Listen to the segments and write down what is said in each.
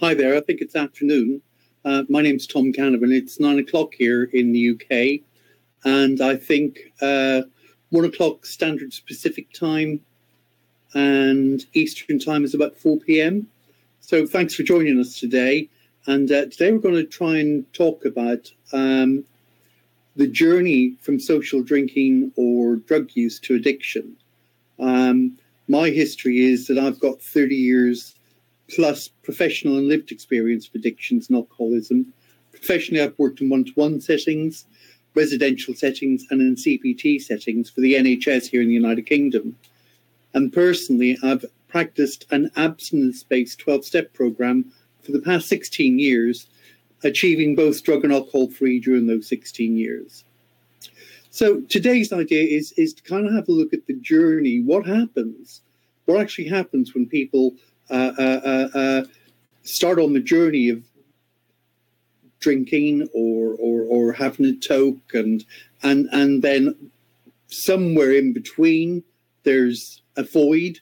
Hi there, I think it's afternoon. Uh, my name's Tom Canavan. It's nine o'clock here in the UK, and I think uh, one o'clock Standard Pacific time and Eastern time is about 4 p.m. So thanks for joining us today. And uh, today we're going to try and talk about um, the journey from social drinking or drug use to addiction. Um, my history is that I've got 30 years plus professional and lived experience of addictions and alcoholism. Professionally, I've worked in one to one settings, residential settings, and in CBT settings for the NHS here in the United Kingdom. And personally, I've practiced an abstinence based 12 step program for the past 16 years, achieving both drug and alcohol free during those 16 years. So today's idea is, is to kind of have a look at the journey. What happens? What actually happens when people uh, uh, uh, uh, start on the journey of drinking or, or, or having a toke and, and, and then somewhere in between there's a void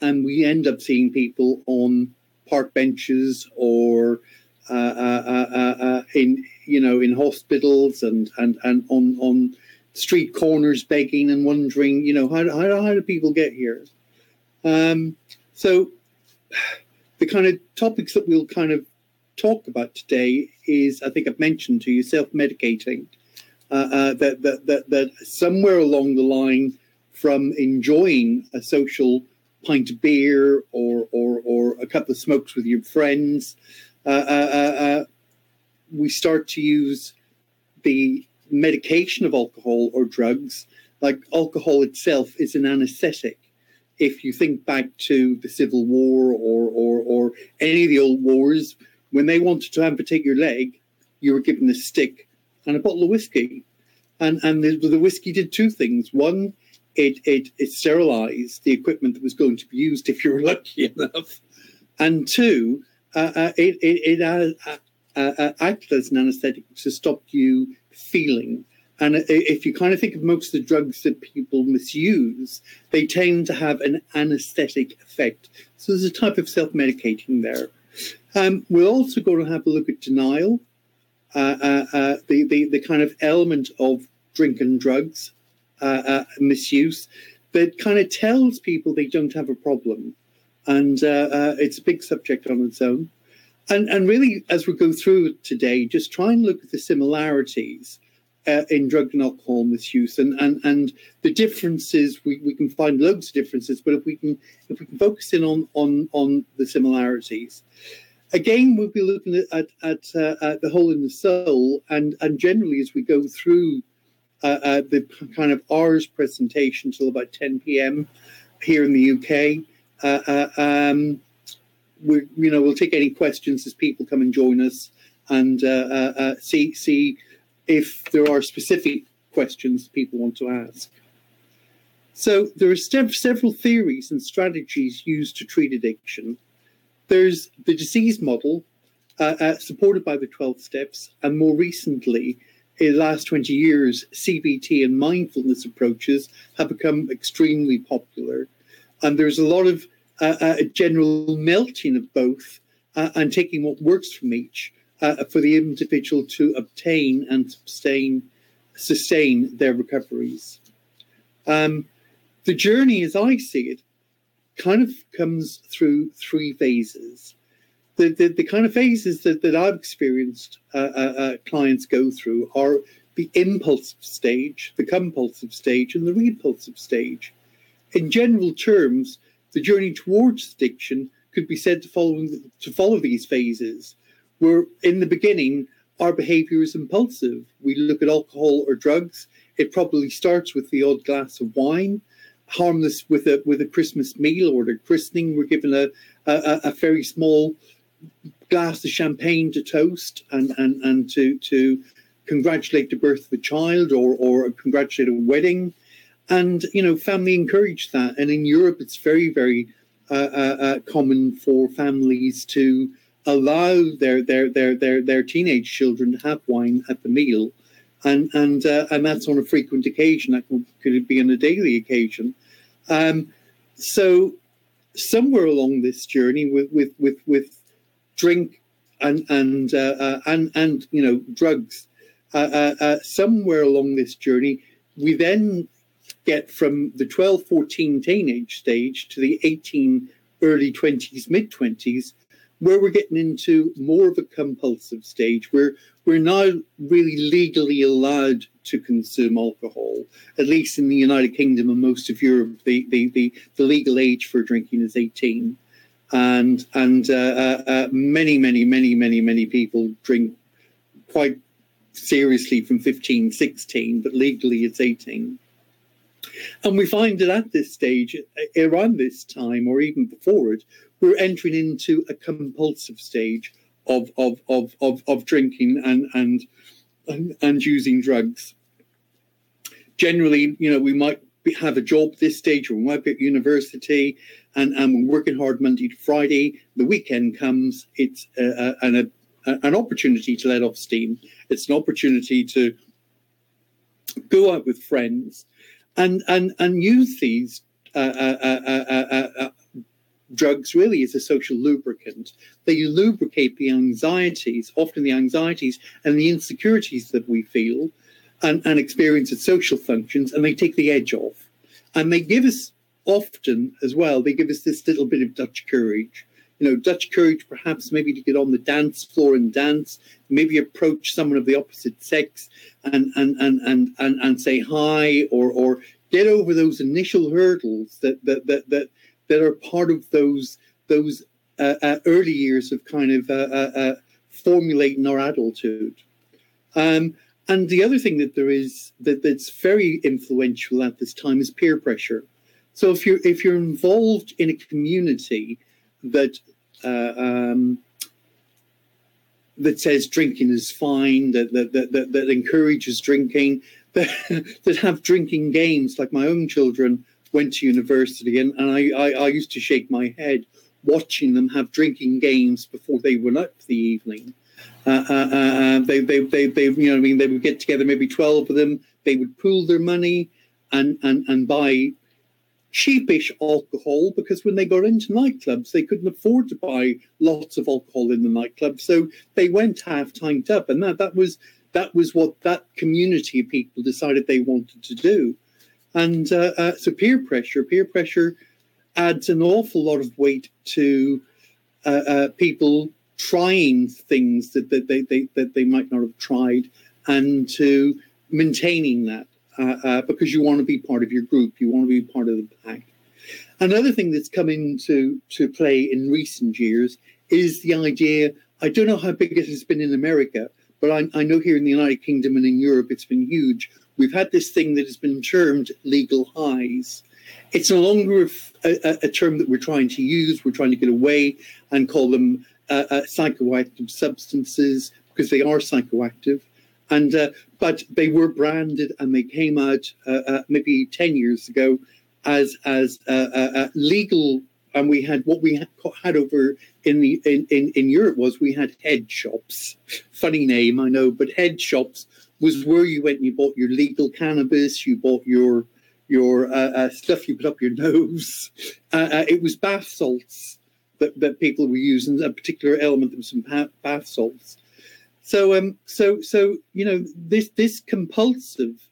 and we end up seeing people on park benches or uh, uh, uh, in you know in hospitals and and and on on street corners begging and wondering you know how how, how do people get here? Um, so the kind of topics that we'll kind of talk about today is I think I've mentioned to you self-medicating uh, uh, that, that that that somewhere along the line from enjoying a social pint of beer or or, or a couple of smokes with your friends, uh, uh, uh, uh, we start to use the medication of alcohol or drugs. Like alcohol itself is an anesthetic. If you think back to the Civil War or, or, or any of the old wars, when they wanted to amputate your leg, you were given a stick and a bottle of whiskey. And, and the, the whiskey did two things. One, it, it, it sterilized the equipment that was going to be used if you were lucky enough. And two, uh, uh, it, it, it uh, uh, uh acted as an anesthetic to stop you feeling. And if you kind of think of most of the drugs that people misuse, they tend to have an anesthetic effect. So there's a type of self medicating there. Um, we're also going to have a look at denial, uh, uh, uh, the, the, the kind of element of drink and drugs uh, uh, misuse that kind of tells people they don't have a problem. And uh, it's a big subject on its own. And, and really, as we go through today, just try and look at the similarities uh, in drug and alcohol misuse and, and, and the differences we, we can find loads of differences but if we can if we can focus in on on on the similarities again we'll be looking at at, at, uh, at the hole in the soul and and generally as we go through uh, uh, the kind of ours presentation till about 10 p.m. here in the UK. Uh, uh, um, we, you know, we'll take any questions as people come and join us, and see see if there are specific questions people want to ask. So there are several theories and strategies used to treat addiction. There's the disease model, uh, uh, supported by the 12 steps, and more recently, in the last 20 years, CBT and mindfulness approaches have become extremely popular. And there's a lot of uh, uh, general melting of both uh, and taking what works from each uh, for the individual to obtain and sustain, sustain their recoveries. Um, the journey, as I see it, kind of comes through three phases the, the, the kind of phases that, that I've experienced uh, uh, uh, clients go through are the impulsive stage, the compulsive stage, and the repulsive stage. In general terms, the journey towards addiction could be said to follow to follow these phases. Where in the beginning, our behaviour is impulsive. We look at alcohol or drugs. It probably starts with the odd glass of wine, harmless with a with a Christmas meal or a christening. We're given a a, a very small glass of champagne to toast and, and, and to, to congratulate the birth of a child or, or congratulate a wedding. And, you know, family encourage that. And in Europe, it's very, very uh, uh, uh, common for families to allow their, their, their, their, their teenage children to have wine at the meal. And, and, uh, and that's on a frequent occasion. That could be on a daily occasion. Um, so somewhere along this journey with, with, with, with drink and and uh, uh, and and you know drugs. Uh, uh, somewhere along this journey, we then get from the 12, 14 teenage stage to the 18 early 20s, mid 20s, where we're getting into more of a compulsive stage where we're now really legally allowed to consume alcohol. At least in the United Kingdom and most of Europe, the, the, the, the legal age for drinking is 18. And, and uh, uh, uh, many, many, many, many, many people drink quite seriously from 15, 16, but legally it's 18. And we find that at this stage, around this time, or even before it, we're entering into a compulsive stage of of of of, of drinking and, and and using drugs. Generally, you know, we might have a job this stage, or we might be at university, and and we're working hard Monday to Friday. The weekend comes, it's an a, an opportunity to let off steam. It's an opportunity to go out with friends and and and use these uh, uh, uh, drugs really as a social lubricant. They lubricate the anxieties, often the anxieties and the insecurities that we feel and, and experience at social functions, and they take the edge off. And they give us often as well, they give us this little bit of Dutch courage. You know, Dutch courage perhaps maybe to get on the dance floor and dance, maybe approach someone of the opposite sex and and and and and, and say hi or or get over those initial hurdles that that that that that are part of those those uh, uh, early years of kind of uh, uh, uh formulating our adulthood. Um, and the other thing that there is that, that's very influential at this time is peer pressure. So if you're if you're involved in a community that uh, um, that says drinking is fine, that that, that, that, encourages drinking, that, that have drinking games, like my own children went to university, and, and I, I, I, used to shake my head watching them have drinking games before they went out for the evening. Uh, uh, uh, uh, they, they, they, they, you know, I mean, they would get together, maybe twelve of them. They would pool their money and and and buy cheapish alcohol because when they got into nightclubs, they couldn't afford to buy lots of alcohol in the nightclub, so they went half tanked up, and that that was that was what that community of people decided they wanted to do. And uh, uh, so peer pressure, peer pressure adds an awful lot of weight to uh, uh, people trying things that, that they, they, that they might not have tried and to maintaining that uh, uh, because you want to be part of your group, you want to be part of the pack. Another thing that's come into to play in recent years is the idea. I don't know how big it has been in America, but I, I know here in the United Kingdom and in Europe it's been huge we've had this thing that has been termed legal highs. It's no longer a, a, term that we're trying to use. We're trying to get away and call them uh, uh, psychoactive substances because they are psychoactive. And uh, but they were branded and they came out uh, uh, maybe ten years ago as as uh, legal. And we had what we had over in the in, in, in Europe was we had head shops. Funny name, I know, but head shops was where you went and you bought your legal cannabis, you bought your your uh, uh, stuff you put up your nose. Uh, uh, it was bath salts that, that people were using, a particular element of some bath salts. So, um, so, so you know, this this compulsive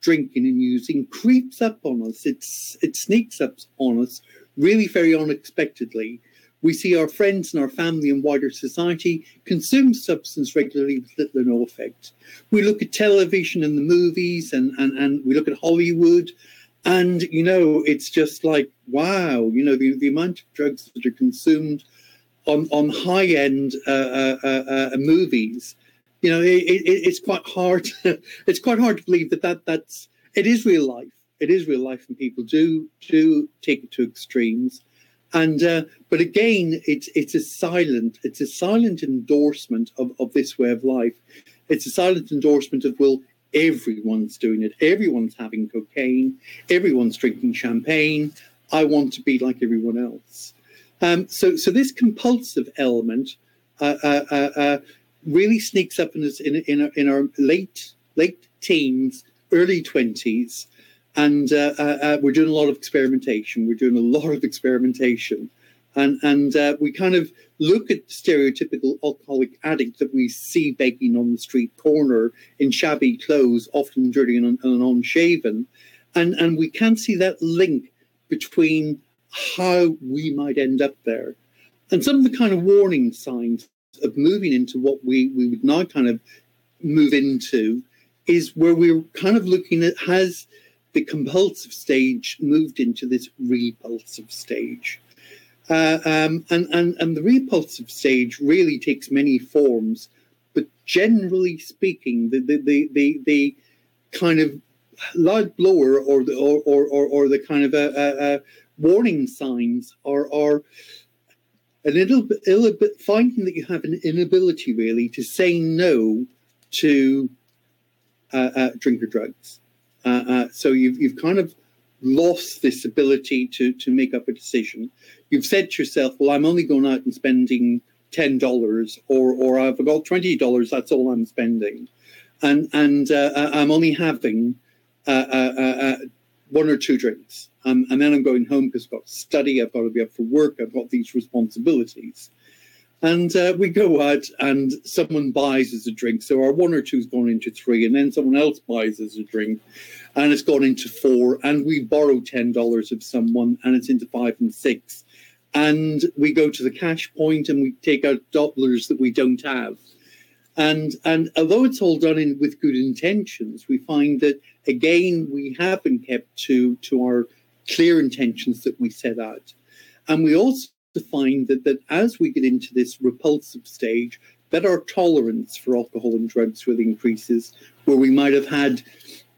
drinking and using creeps up on us. It's it sneaks up on us really very unexpectedly. We see our friends and our family and wider society consume substance regularly with little or no effect. We look at television and the movies and, and, and we look at Hollywood and, you know, it's just like, wow, you know, the, the amount of drugs that are consumed on, on high end uh, uh, uh, movies, you know, it, it, it's quite hard. it's quite hard to believe that, that that's, it is real life. It is real life and people do, do take it to extremes. And uh, but again, it's it's a silent it's a silent endorsement of, of this way of life. It's a silent endorsement of well, everyone's doing it. Everyone's having cocaine. Everyone's drinking champagne. I want to be like everyone else. Um, so so this compulsive element uh, uh, uh, uh really sneaks up in us in in, in our late late teens, early twenties and uh, uh, we're doing a lot of experimentation. We're doing a lot of experimentation and and we kind of look at the stereotypical alcoholic addict that we see begging on the street corner in shabby clothes, often dirty and, and unshaven, and and we can see that link between how we might end up there, and some of the kind of warning signs of moving into what we we would now kind of move into is where we're kind of looking at has the compulsive stage moved into this repulsive stage? Uh, um, and, and, and the repulsive stage really takes many forms, but generally speaking, the, the, the, the, the kind of loud blower or the, or, or, or, or the kind of uh, uh, uh warning signs are, are a little ill, finding that you have an inability really to say no to uh, uh, drinker drugs. so you've, you've kind of lost this ability to, to make up a decision you've said to yourself, well, I'm only going out and spending ten dollars, or or I've got twenty dollars. That's all I'm spending, and and uh, uh I'm only having uh, uh, uh, uh, one or two drinks, um, and then I'm going home because I've got to study. I've got to be up for work. I've got these responsibilities. And we go out and someone buys us a drink. So our one or two's gone into three, and then someone else buys us a drink and it's gone into four. And we borrow $10 of someone and it's into five and six and we go to the cash point and we take out dollars that we don't have. And and although it's all done in with good intentions, we find that again we haven't kept to to our clear intentions that we set out. And we also find that that as we get into this repulsive stage, that our tolerance for alcohol and drugs really increases, where we might have had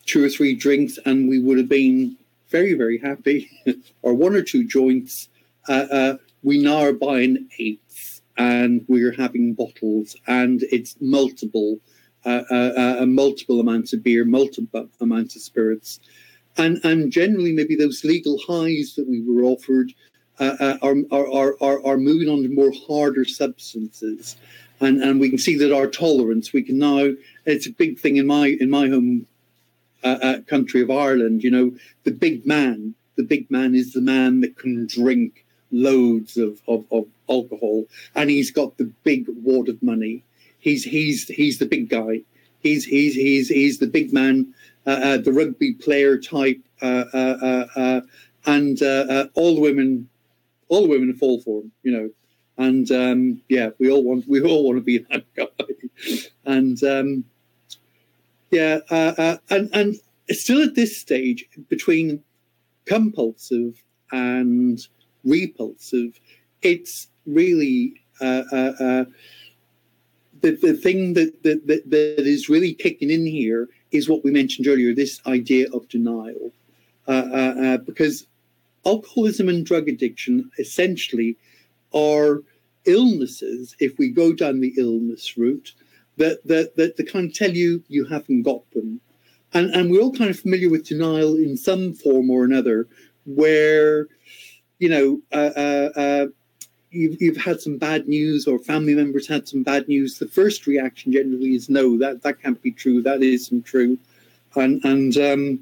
two or three drinks and we would have been very, very happy, or one or two joints uh, uh, we now are buying eights and we're having bottles and it's multiple uh, uh, uh, multiple amounts of beer, multiple amounts of spirits, and and generally maybe those legal highs that we were offered uh, uh, are, are, are are moving on to more harder substances, and and we can see that our tolerance we can now it's a big thing in my in my home country of Ireland. You know, the big man, the big man is the man that can drink loads of, of, of alcohol and he's got the big wad of money. He's he's he's the big guy. He's he's he's he's the big man, uh, uh, the rugby player type, uh, uh, uh, uh and all the women, all the women fall for him. You know, and um, yeah, we all want we all want to be that guy, and um, yeah, and and still at this stage between compulsive and repulsive. It's really uh, uh, uh, the, the thing that, that, that, that is really kicking in here is what we mentioned earlier this idea of denial. Uh, uh, uh, because alcoholism and drug addiction essentially are illnesses, if we go down the illness route, that, that, that they kind of tell you you haven't got them. And, and we're all kind of familiar with denial in some form or another, where you know, uh, uh, uh, you've, you've had some bad news or family members had some bad news, the first reaction generally is no, that, that can't be true, that isn't true. And, and um,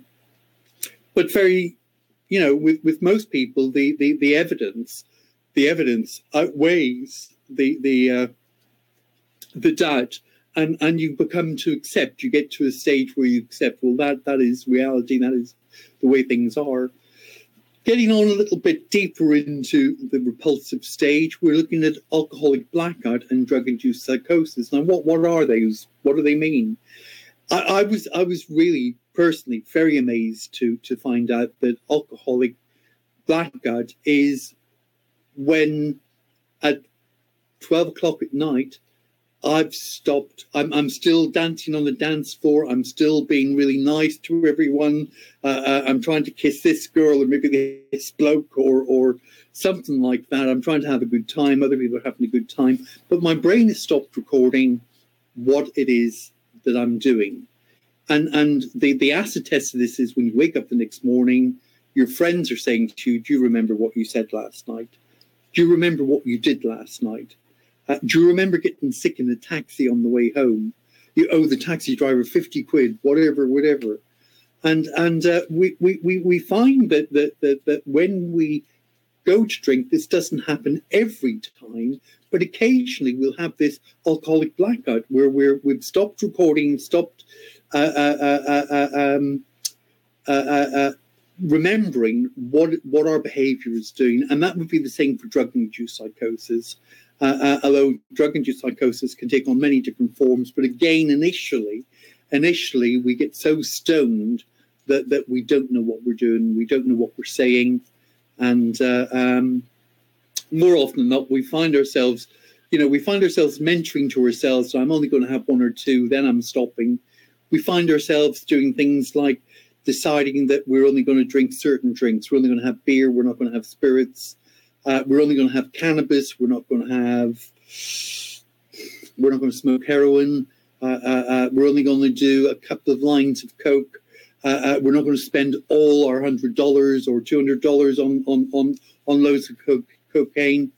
but very, you know, with, with most people, the, the, the evidence, the evidence outweighs the, the, uh, the doubt and and you become to accept you get to a stage where you accept well that that is reality that is the way things are Getting on a little bit deeper into the repulsive stage, we're looking at alcoholic blackout and drug-induced psychosis. Now, what what are those? What do they mean? I, I was I was really personally very amazed to to find out that alcoholic blackout is when at 12 o'clock at night I've stopped. I'm, I'm still dancing on the dance floor. I'm still being really nice to everyone. Uh, uh, I'm trying to kiss this girl or maybe this bloke or, or something like that. I'm trying to have a good time. Other people are having a good time. But my brain has stopped recording what it is that I'm doing. And, and the, the acid test of this is when you wake up the next morning, your friends are saying to you, Do you remember what you said last night? Do you remember what you did last night? Uh, do you remember getting sick in a taxi on the way home? You owe the taxi driver 50 quid, whatever, whatever. And and uh, we, we, we, we find that, that, that, that when we go to drink. This doesn't happen every time, but occasionally we'll have this alcoholic blackout where we're, we've stopped recording, stopped uh, uh, uh, um, remembering what what our behavior is doing, and that would be the same for drug-induced psychosis. Uh, uh, although drug-induced psychosis can take on many different forms, but again, initially, initially we get so stoned that that we don't know what we're doing, we don't know what we're saying, and uh, um, more often than not, we find ourselves, you know, we find ourselves mentoring to ourselves. So I'm only going to have one or two, then I'm stopping. We find ourselves doing things like deciding that we're only going to drink certain drinks. We're only going to have beer. We're not going to have spirits. Uh, we're only going to have cannabis. We're not going to have. We're not going to smoke heroin. Uh, uh, uh we're only going to do a couple of lines of coke. Uh, uh, we're not going to spend all our hundred dollars or two hundred dollars on on on on loads of coke, cocaine.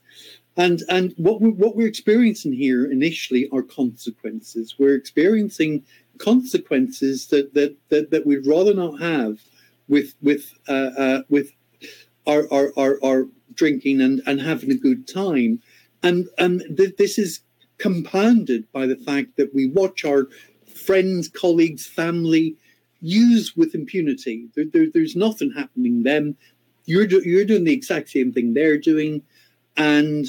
And and what we, what we're experiencing here initially are consequences. We're experiencing consequences that that that, that we'd rather not have with with uh, uh, with our, our, our our drinking and and having a good time, and and th- this is compounded by the fact that we watch our friends, colleagues, family use with impunity. There, there, there's nothing happening them. You're do, you're doing the exact same thing they're doing, and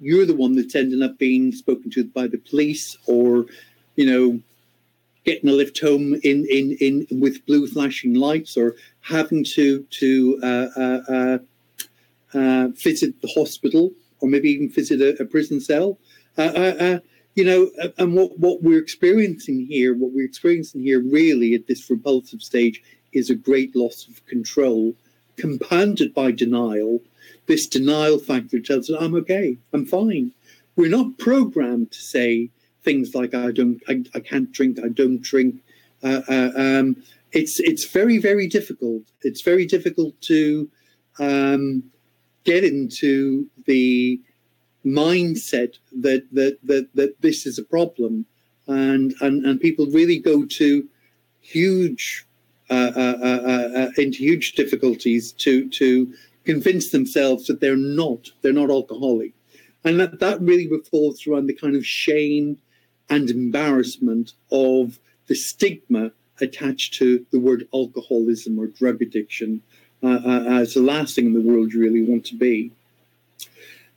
you're the one that's ending up being spoken to by the police or, you know, getting a lift home in in in with blue flashing lights or having to to uh, uh, uh, uh visit the hospital or maybe even visit a, a prison cell. Uh, you know, and what, what we're experiencing here, what we're experiencing here really at this repulsive stage is a great loss of control, compounded by denial. This denial factor tells us, I'm okay, I'm fine. We're not programmed to say, things like I don't, I, I can't drink, I don't drink. Uh, uh, um, it's it's very very difficult. It's very difficult to um, get into the mindset that that that that this is a problem, and and and people really go to huge uh, uh, uh, uh into huge difficulties to to convince themselves that they're not they're not alcoholic, and that that really revolves around the kind of shame and embarrassment of the stigma attached to the word alcoholism or drug addiction uh, uh, as the last thing in the world you really want to be.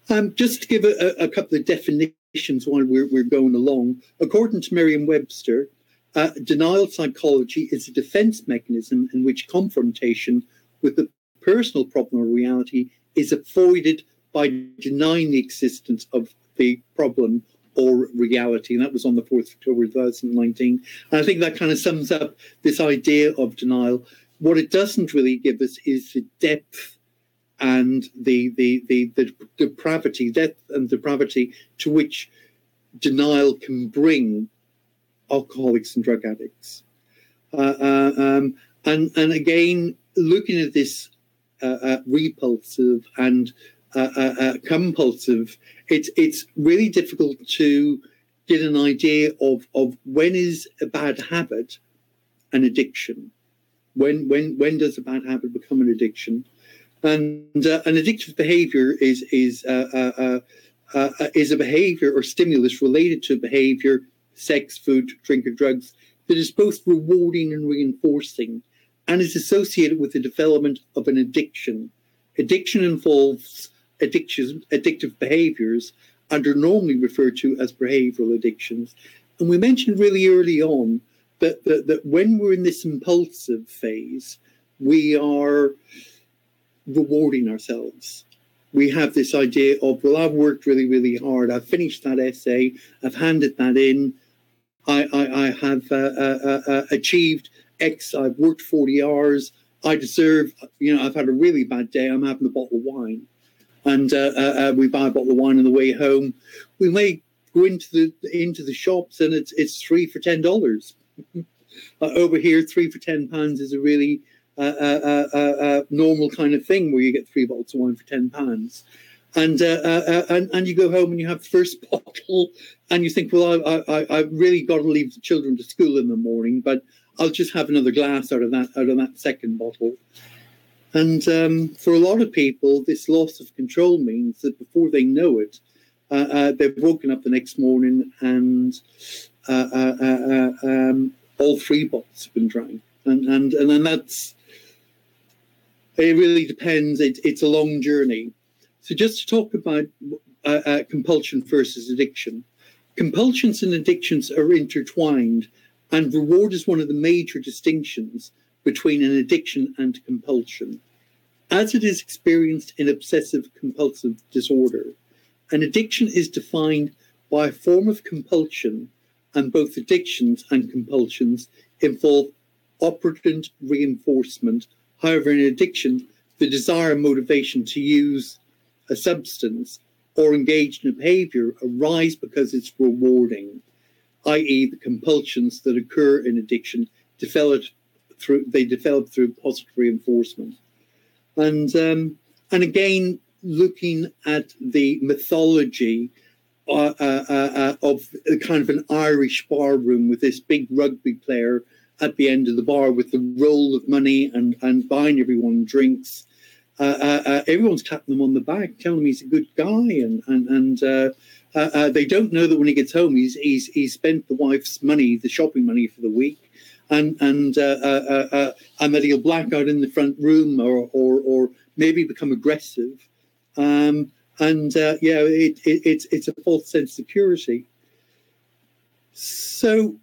Um, just to give a, a, couple of definitions while we're, we're going along, according to Merriam Webster, uh, denial psychology is a defense mechanism in which confrontation with the personal problem or reality is avoided by denying the existence of the problem or reality. And that was on the 4th of October 2019. And I think that kind of sums up this idea of denial. What it doesn't really give us is the depth and the, the, the, the depravity, depth and depravity to which denial can bring alcoholics and drug addicts. Uh, uh, um, and, and again, looking at this uh, uh repulsive and uh, uh, uh, compulsive, it's it's really difficult to get an idea of of when is a bad habit an addiction. When when when does a bad habit become an addiction? And uh, an addictive behavior is is uh, uh, is a behavior or stimulus related to behavior, sex, food, drink, or drugs that is both rewarding and reinforcing, and is associated with the development of an addiction. Addiction involves addictions, addictive behaviors and are normally referred to as behavioral addictions. And we mentioned really early on that, that, that when we're in this impulsive phase, we are rewarding ourselves. We have this idea of, well, I've worked really, really hard. I've finished that essay. I've handed that in. I, I, I have uh, uh, uh, uh achieved X. I've worked 40 hours. I deserve, you know, I've had a really bad day. I'm having a bottle of wine and uh, uh, uh, we buy a bottle of wine on the way home. We may go into the into the shops and it's it's three for ten dollars. Uh, over here, three for ten pounds is a really uh, normal kind of thing where you get three bottles of wine for ten pounds. And, and and you go home and you have the first bottle, and you think, well, I I I really got to leave the children to school in the morning, but I'll just have another glass out of that out of that second bottle And um, for a lot of people, this loss of control means that before they know it, uh, uh, they've woken up the next morning and uh, uh, uh, um, all three bottles have been drank. And, and, and then that's, it really depends. It, it's a long journey. So just to talk about compulsion versus addiction, compulsions and addictions are intertwined and reward is one of the major distinctions between an addiction and compulsion. As it is experienced in obsessive compulsive disorder, an addiction is defined by a form of compulsion, and both addictions and compulsions involve operant reinforcement. However, in addiction, the desire and motivation to use a substance or engage in a behavior arise because it's rewarding, i.e., the compulsions that occur in addiction develop through they develop through positive reinforcement. And um, and again, looking at the mythology uh, uh, uh, uh of kind of an Irish bar room with this big rugby player at the end of the bar with the roll of money and, and buying everyone drinks. Uh, uh, everyone's tapping them on the back, telling him he's a good guy, and and and they don't know that when he gets home, he's he's he's spent the wife's money, the shopping money for the week, and and uh, uh, uh, he'll black out in the front room or or, or maybe become aggressive. Um, and yeah, it, it, it's it's a false sense of security. So,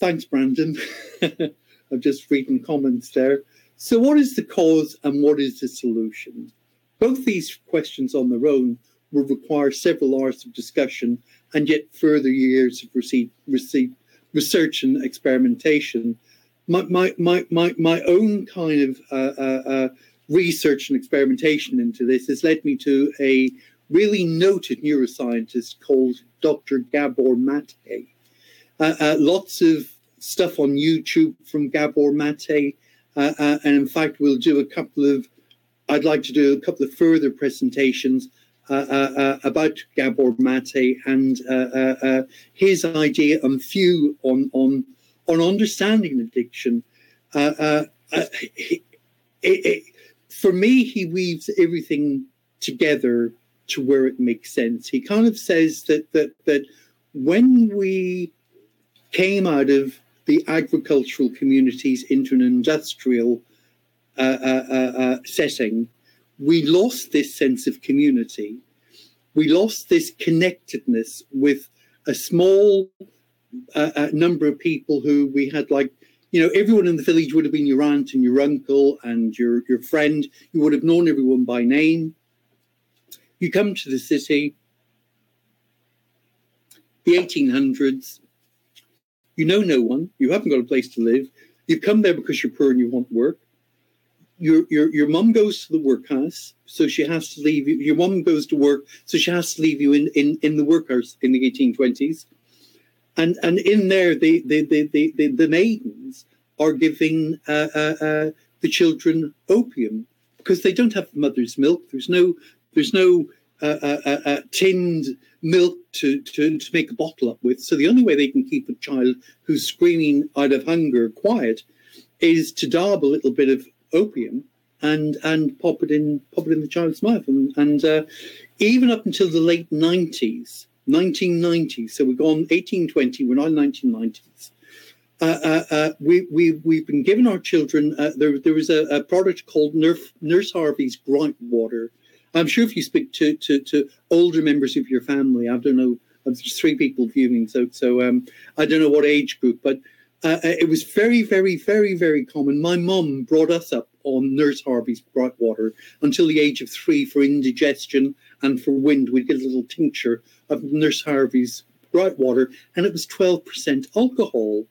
thanks, Brandon. I'm just read reading comments there. So, what is the cause and what is the solution? Both these questions on their own will require several hours of discussion and yet further years of receipt, receipt, research and experimentation, my, my, my, my, my own kind of uh, uh, uh, research and experimentation into this has led me to a really noted neuroscientist called Dr. Gabor Mate. Uh, uh, lots of stuff on YouTube from Gabor Mate. Uh, and in fact, we'll do a couple of, I'd like to do a couple of further presentations Uh, uh, uh, about Gabor Mate and his idea and view on on on understanding addiction. It, it, for me, he weaves everything together to where it makes sense. He kind of says that that that when we came out of the agricultural communities into an industrial uh, uh, uh, setting, we lost this sense of community. We lost this connectedness with a small uh, uh, number of people who we had like, you know, everyone in the village would have been your aunt and your uncle and your, your friend. You would have known everyone by name. You come to the city, the 1800s, you know no one, you haven't got a place to live. You've come there because you're poor and you want work your your your mum goes to the workhouse, so she has to leave you. Your mum goes to work, so she has to leave you in in, in the workhouse in the eighteen twenties, and and in there the the the the, the, the maidens are giving uh, uh, uh, the children opium because they don't have mother's milk. There's no there's no uh, uh, uh, tinned milk to, to to make a bottle up with. So the only way they can keep a child who's screaming out of hunger quiet is to daub a little bit of opium and and pop it in pop it in the child's mouth and and uh, even up until the late 90s 1990s so we've gone 1820 we're now 1990s uh, uh, uh, we, we, we've been given our children, uh, there, there was a, a product called Nurse, Nurse Harvey's Gripe Water. I'm sure if you speak to, to, to older members of your family, I don't know, there's three people viewing, so, so um, I don't know what age group, but uh, uh, it was very, very, very, very common. My mum brought us up on Nurse Harvey's gripe water until the age of three for indigestion and for wind. We'd get a little tincture of Nurse Harvey's gripe water, and it was 12% alcohol.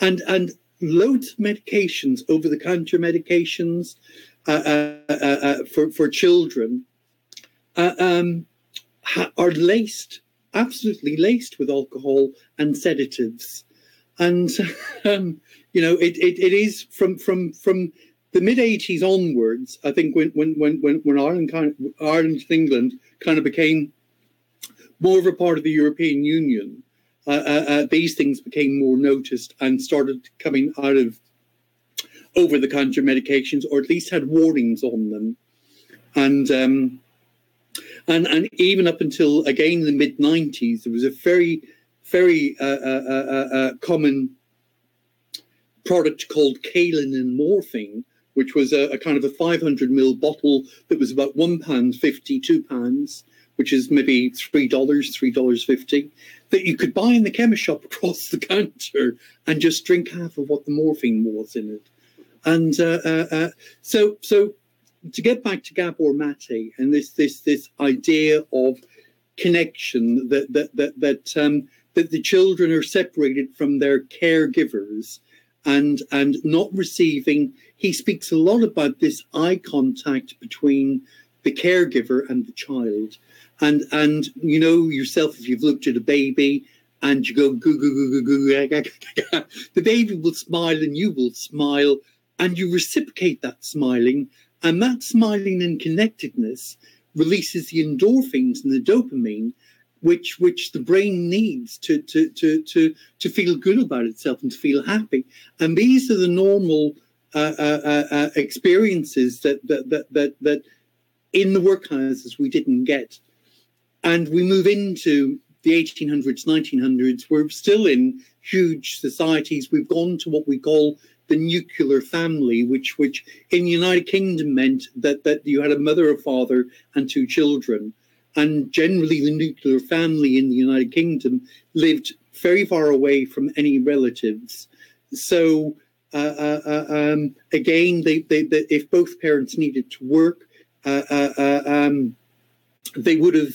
And, and loads of medications, over the counter medications uh, uh, uh, uh, for, for children, um, are laced, absolutely laced with alcohol and sedatives and um, you know it, it, it is from from from the mid 80s onwards i think when when when when ireland kind of, ireland and england kind of became more of a part of the european union uh, uh, uh, these things became more noticed and started coming out of over the counter medications, or at least had warnings on them. And um, and and even up until again the mid 90s, there was a very very uh, uh, uh, common product called kaolin and morphine, which was a, a, kind of a 500 ml bottle that was about one pound fifty, two pounds, which is maybe three dollars, three dollars fifty, that you could buy in the chemist shop across the counter and just drink half of what the morphine was in it. And uh, uh, uh, so, so to get back to Gabor Mate and this this this idea of connection that that that that um, that the children are separated from their caregivers and and not receiving. He speaks a lot about this eye contact between the caregiver and the child, and and you know yourself if you've looked at a baby and you go goo goo goo goo goo, the baby will smile and you will smile and you reciprocate that smiling and that smiling and connectedness releases the endorphins and the dopamine which which the brain needs to to to to to feel good about itself and to feel happy. And these are the normal uh, uh, uh, uh experiences that that that that, that in the workhouses we didn't get. And we move into the 1800s 1900s we're still in huge societies. We've gone to what we call the nuclear family, which which in the United Kingdom meant that that you had a mother, a father, and two children. And generally, the nuclear family in the United Kingdom lived very far away from any relatives. So uh, uh, uh um, again, they, they, they, if both parents needed to work, uh, uh, um, they would have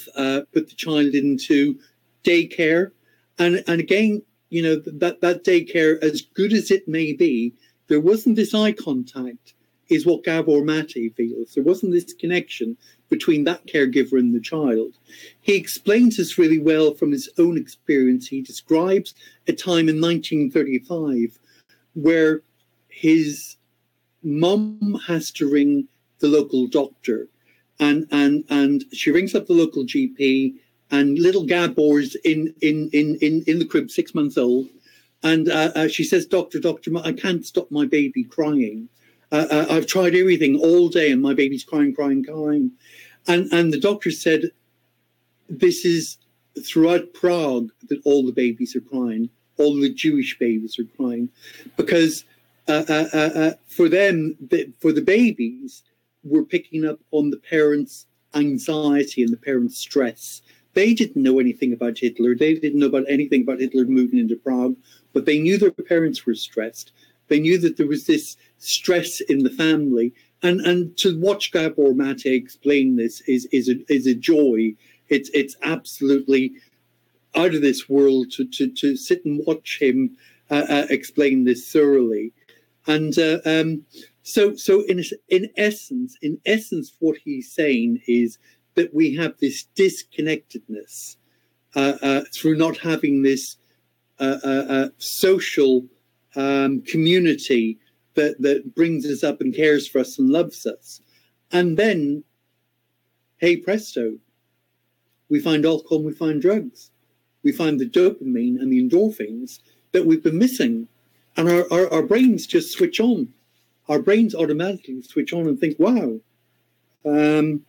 put the child into daycare. And, and again, you know, that, that daycare, as good as it may be, there wasn't this eye contact, is what Gabor Mate feels. There wasn't this connection between that caregiver and the child. He explains this really well from his own experience. He describes a time in 1935 where his mum has to ring the local doctor and and and she rings up the local GP and little Gabor's in in in in, in the crib six months old and uh, uh, she says, Doctor, Doctor, I can't stop my baby crying. Uh, uh, I've tried everything all day and my baby's crying, crying, crying. And, and the doctor said, This is throughout Prague that all the babies are crying, all the Jewish babies are crying. Because uh, uh, for them, the, for the babies, we're picking up on the parents' anxiety and the parents' stress. They didn't know anything about Hitler. They didn't know about anything about Hitler moving into Prague but they knew their parents were stressed. They knew that there was this stress in the family. And and to watch Gabor Mate explain this is is a, is a joy. It's it's absolutely out of this world to to, to sit and watch him uh, uh, explain this thoroughly. And uh, um, so so in in essence, in essence, what he's saying is that we have this disconnectedness uh, uh, through not having this a, social um, community that, that brings us up and cares for us and loves us. And then, hey presto, we find alcohol, we find drugs, we find the dopamine and the endorphins that we've been missing. And our, our, our brains just switch on. Our brains automatically switch on and think, wow, um,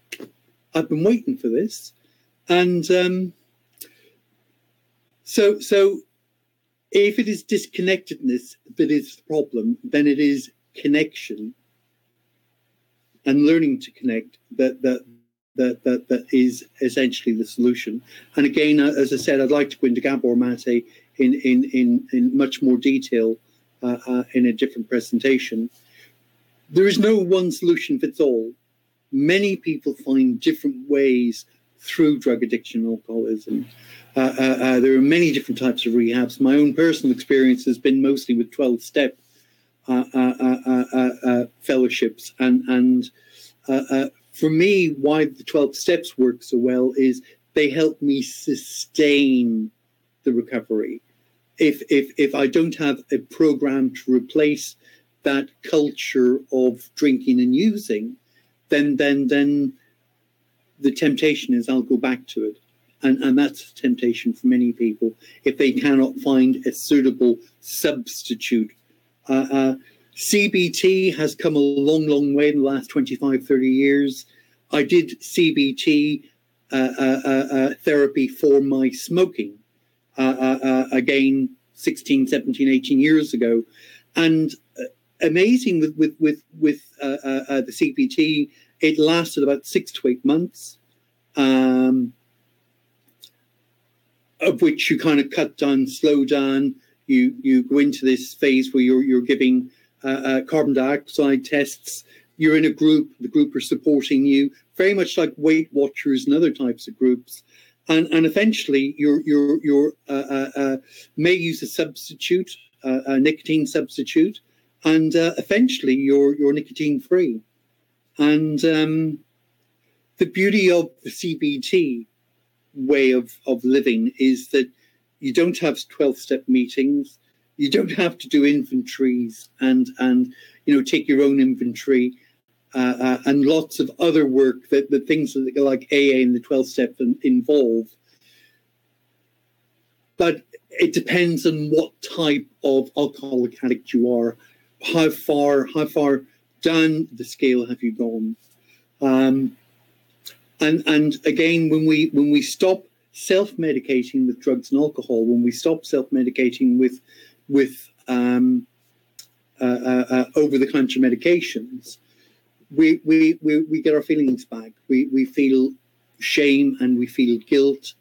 I've been waiting for this. And um, so, so if it is disconnectedness that is the problem, then it is connection and learning to connect that that that that, that is essentially the solution. And again, uh, as I said, I'd like to go into Gabor Mate in in in, in much more detail uh, uh, in a different presentation. There is no one solution fits all. Many people find different ways through drug addiction and alcoholism. Uh, uh, uh, there are many different types of rehabs. My own personal experience has been mostly with 12 step uh, uh, uh, fellowships. And, and for me, why the 12 steps work so well is they help me sustain the recovery. If, if, if I don't have a program to replace that culture of drinking and using, then, then, then the temptation is I'll go back to it and, and that's a temptation for many people if they cannot find a suitable substitute. Uh, uh, CBT has come a long, long way in the last 25, 30 years. I did CBT uh, uh, uh, uh, therapy for my smoking again 16, 17, 18 years ago. And amazing with, with, with, with the CBT, it lasted about six to eight months. Um, of which you kind of cut down, slow down. You you go into this phase where you're you're giving uh, uh, carbon dioxide tests. You're in a group. The group are supporting you, very much like Weight Watchers and other types of groups. And and eventually, you're you're you're uh, uh, uh may use a substitute, uh, a nicotine substitute, and eventually you're you're nicotine free. And um, the beauty of the CBT way of, of living is that you don't have 12 step meetings. You don't have to do inventories and, and you know, take your own inventory uh, uh, and lots of other work that the things that like AA and the 12 step involve. But it depends on what type of alcoholic addict you are. How far, how far down the scale have you gone? Um, and and again, when we when we stop self-medicating with drugs and alcohol, when we stop self-medicating with with um, uh, uh, uh, over-the-counter medications, we, we we we get our feelings back. We we feel shame and we feel guilt,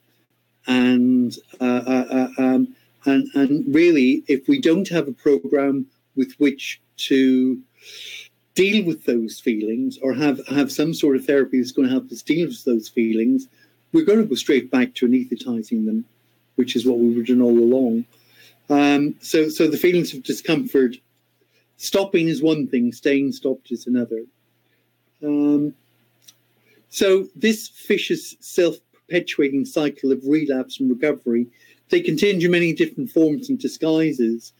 and uh, uh, uh, um, and and really, if we don't have a program with which to deal with those feelings or have, have some sort of therapy that's going to help us deal with those feelings, we're going to go straight back to anesthetizing them, which is what we were doing all along. Um, so, so the feelings of discomfort, stopping is one thing, staying stopped is another. Um, so this vicious self-perpetuating cycle of relapse and recovery, they can take many different forms and disguises.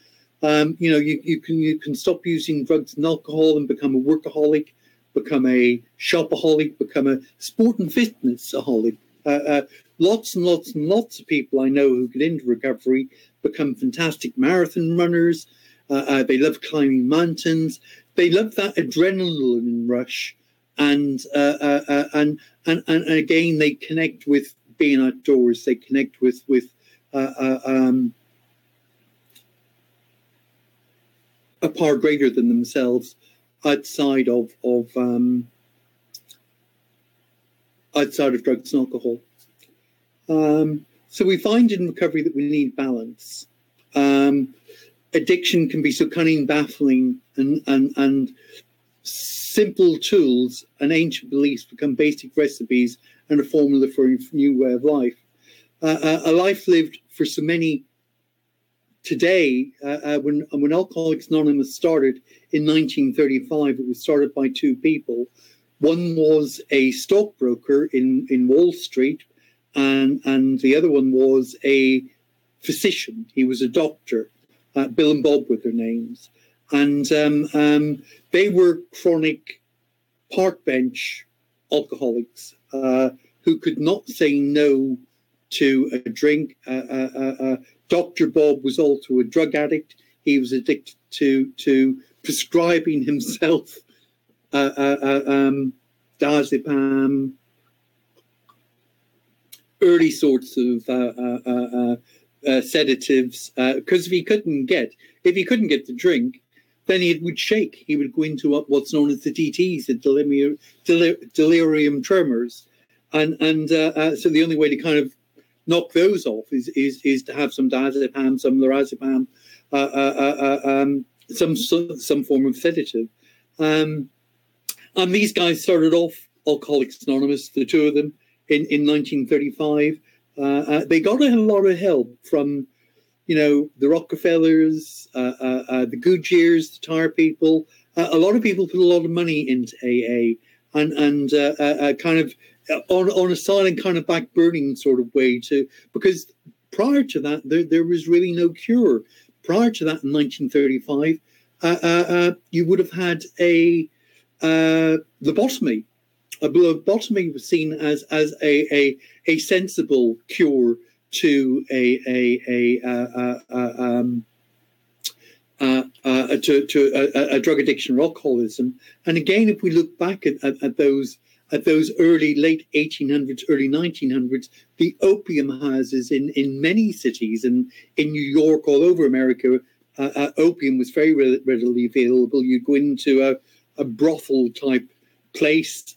Um, you know, you, you can you can stop using drugs and alcohol and become a workaholic, become a shopaholic, become a sport and fitness aholic. Uh, uh, lots and lots and lots of people I know who get into recovery become fantastic marathon runners. Uh, uh they love climbing mountains. They love that adrenaline rush, and uh, uh, and, and and again they connect with being outdoors. They connect with with um, a power greater than themselves outside of of um, outside of drugs and alcohol. Um, so we find in recovery that we need balance. Um, addiction can be so cunning, baffling, and and and simple tools and ancient beliefs become basic recipes and a formula for a new way of life. Uh, a life lived for so many today, uh, uh, when when Alcoholics Anonymous started in 1935, it was started by two people. One was a stockbroker in, in Wall Street, and and the other one was a physician. He was a doctor. Uh, Bill and Bob were their names, and um, um, they were chronic park bench alcoholics uh, who could not say no to a drink. Uh, uh, uh, uh Dr. Bob was also a drug addict. He was addicted to to prescribing himself uh, uh, uh um, diazepam, early sorts of uh, uh, sedatives. Because if he couldn't get, if he couldn't get the drink, then he would shake. He would go into what's known as the DTs, the delirium, delirium tremors, and and so the only way to kind of knock those off is is, is to have some diazepam, some lorazepam, uh, uh, uh, uh um, some some form of sedative. Um, and these guys started off Alcoholics Anonymous, the two of them, in, in 1935. Uh, uh, they got a lot of help from, you know, the Rockefellers, the Goodyears, the tire people. a lot of people put a lot of money into AA and and kind of on on a silent kind of back burning sort of way to because prior to that there, there was really no cure. Prior to that, in 1935, uh, uh, uh, you would have had a uh, lobotomy. A lobotomy was seen as as a a, a sensible cure to a a a, uh, uh, um, uh, to, to a, a, drug addiction or alcoholism. And again, if we look back at, at, at, those at those early late 1800s, early 1900s, the opium houses in, in many cities and in New York, all over America, uh, uh, opium was very readily available. You'd go into a, a brothel type place,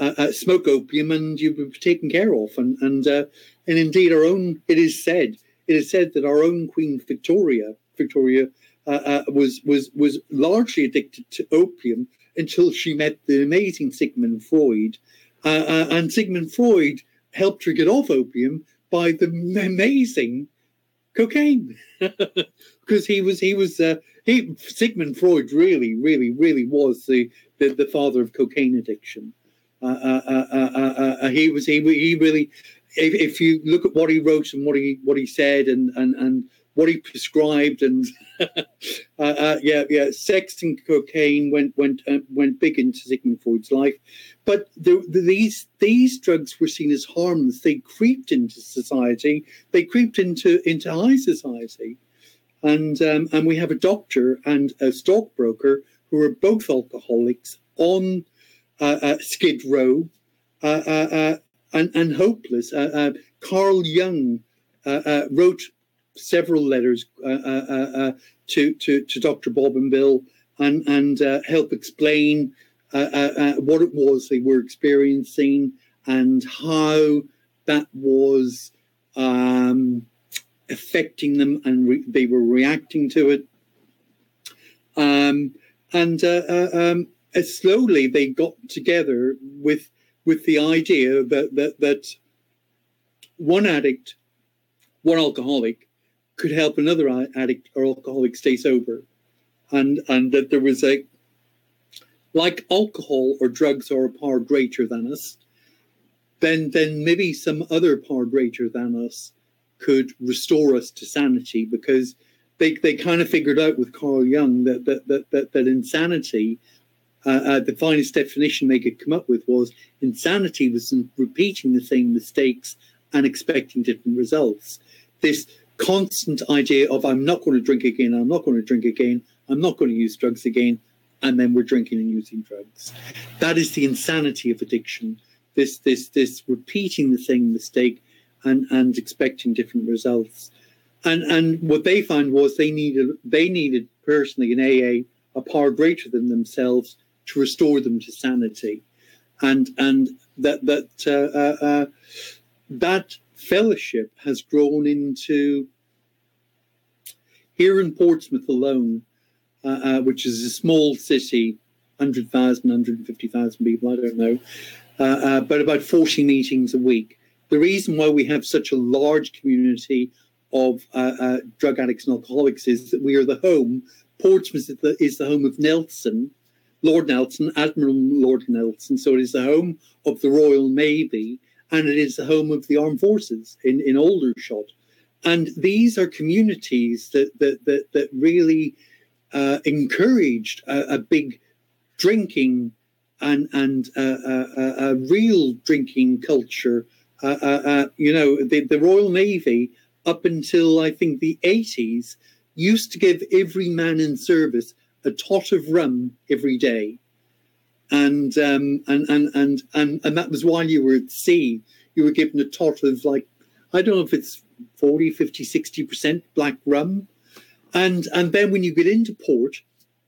uh, uh, smoke opium, and you'd be taken care of. And and uh, and indeed, our own it is said it is said that our own Queen Victoria Victoria uh, was was was largely addicted to opium until she met the amazing Sigmund Freud, uh, uh and Sigmund Freud helped her get off opium by the amazing cocaine, because he was he was uh, he Sigmund Freud really really really was the the, the father of cocaine addiction. Uh, he was he he really if, if you look at what he wrote and what he what he said and and and what he prescribed and uh, uh, yeah yeah sex and cocaine went went uh, went big into Sigmund Freud's life. But the, the, these these drugs were seen as harmless. They creeped into society. They creeped into into high society. And um, and we have a doctor and a stockbroker who are both alcoholics on uh, uh, Skid Row uh, and, and hopeless. Carl Jung wrote several letters uh, uh, uh, uh, to, to, to Dr. Bob and Bill and, and uh, help explain what it was they were experiencing and how that was um, affecting them and re- they were reacting to it. Um, and um, slowly they got together with with the idea that that, that one addict, one alcoholic, could help another addict or alcoholic stay sober, and and that there was a like alcohol or drugs are a power greater than us, then then maybe some other power greater than us could restore us to sanity because they, they kind of figured out with Carl Jung that that that that, that insanity, uh, uh, the finest definition they could come up with was insanity was repeating the same mistakes and expecting different results. This constant idea of I'm not going to drink again, I'm not going to drink again, I'm not going to use drugs again, and then we're drinking and using drugs. That is the insanity of addiction. This this this repeating the same mistake and and expecting different results. And and what they found was they needed they needed personally in AA a power greater than themselves to restore them to sanity, and and that that uh, uh, uh, that fellowship has grown into here in Portsmouth alone, uh, uh, which is a small city, 100,000, 150,000 people, I don't know, uh, uh, but about 40 meetings a week. The reason why we have such a large community of uh, uh, drug addicts and alcoholics is that we are the home, Portsmouth is the, is the home of Nelson, Lord Nelson, Admiral Lord Nelson. So it is the home of the Royal Navy and it is the home of the armed forces in, in Aldershot. And these are communities that, that, that, that really uh, encouraged a, a, big drinking and, and uh, uh, uh a real drinking culture. Uh, uh, you know, the, the Royal Navy, up until I think the 80s, used to give every man in service a tot of rum every day and um, and, and and and and that was while you were at sea. You were given a tot of like I don't know if it's 40, 50, 60 percent black rum, and and then when you get into port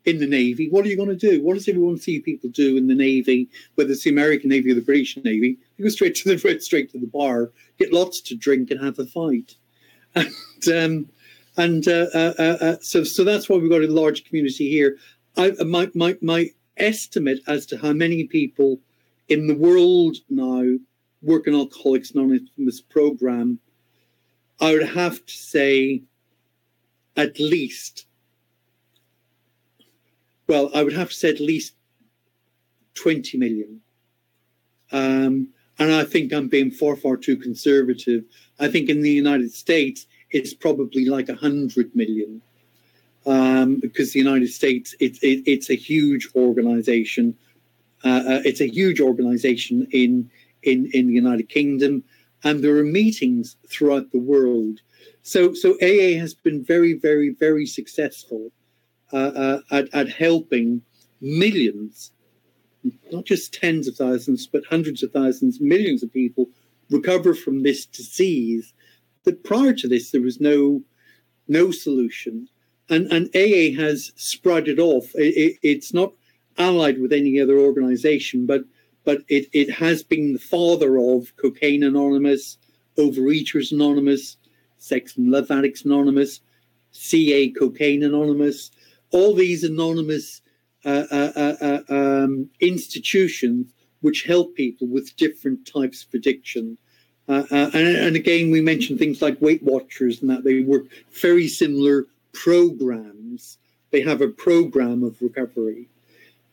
in the navy, what are you going to do? What does everyone see people do in the navy, whether it's the American Navy or the British Navy? You go straight to the straight to the bar, get lots to drink, and have a fight. And um, and uh, uh, uh, uh so so that's why we've got a large community here. I, my my my estimate as to how many people in the world now work in Alcoholics Anonymous program, I would have to say at least, well, I would have to say at least 20 million. Um, and I think I'm being far, far too conservative. I think in the United States, it's probably like 100 million um, because the United States it, it, it's a huge organization. Uh, uh, it's a huge organization in in in the United Kingdom, and there are meetings throughout the world. So so AA has been very very very successful uh, uh, at, at helping millions, not just tens of thousands, but hundreds of thousands, millions of people recover from this disease. That prior to this, there was no no solution, and and AA has sprouted off. It, it, it's not allied with any other organization, but but it, it has been the father of Cocaine Anonymous, Overeaters Anonymous, Sex and Love Addicts Anonymous, CA Cocaine Anonymous, all these anonymous uh, uh, uh, uh, um, institutions which help people with different types of addiction. Uh, uh, and, and, again, we mentioned things like Weight Watchers and that they work very similar programs. They have a program of recovery.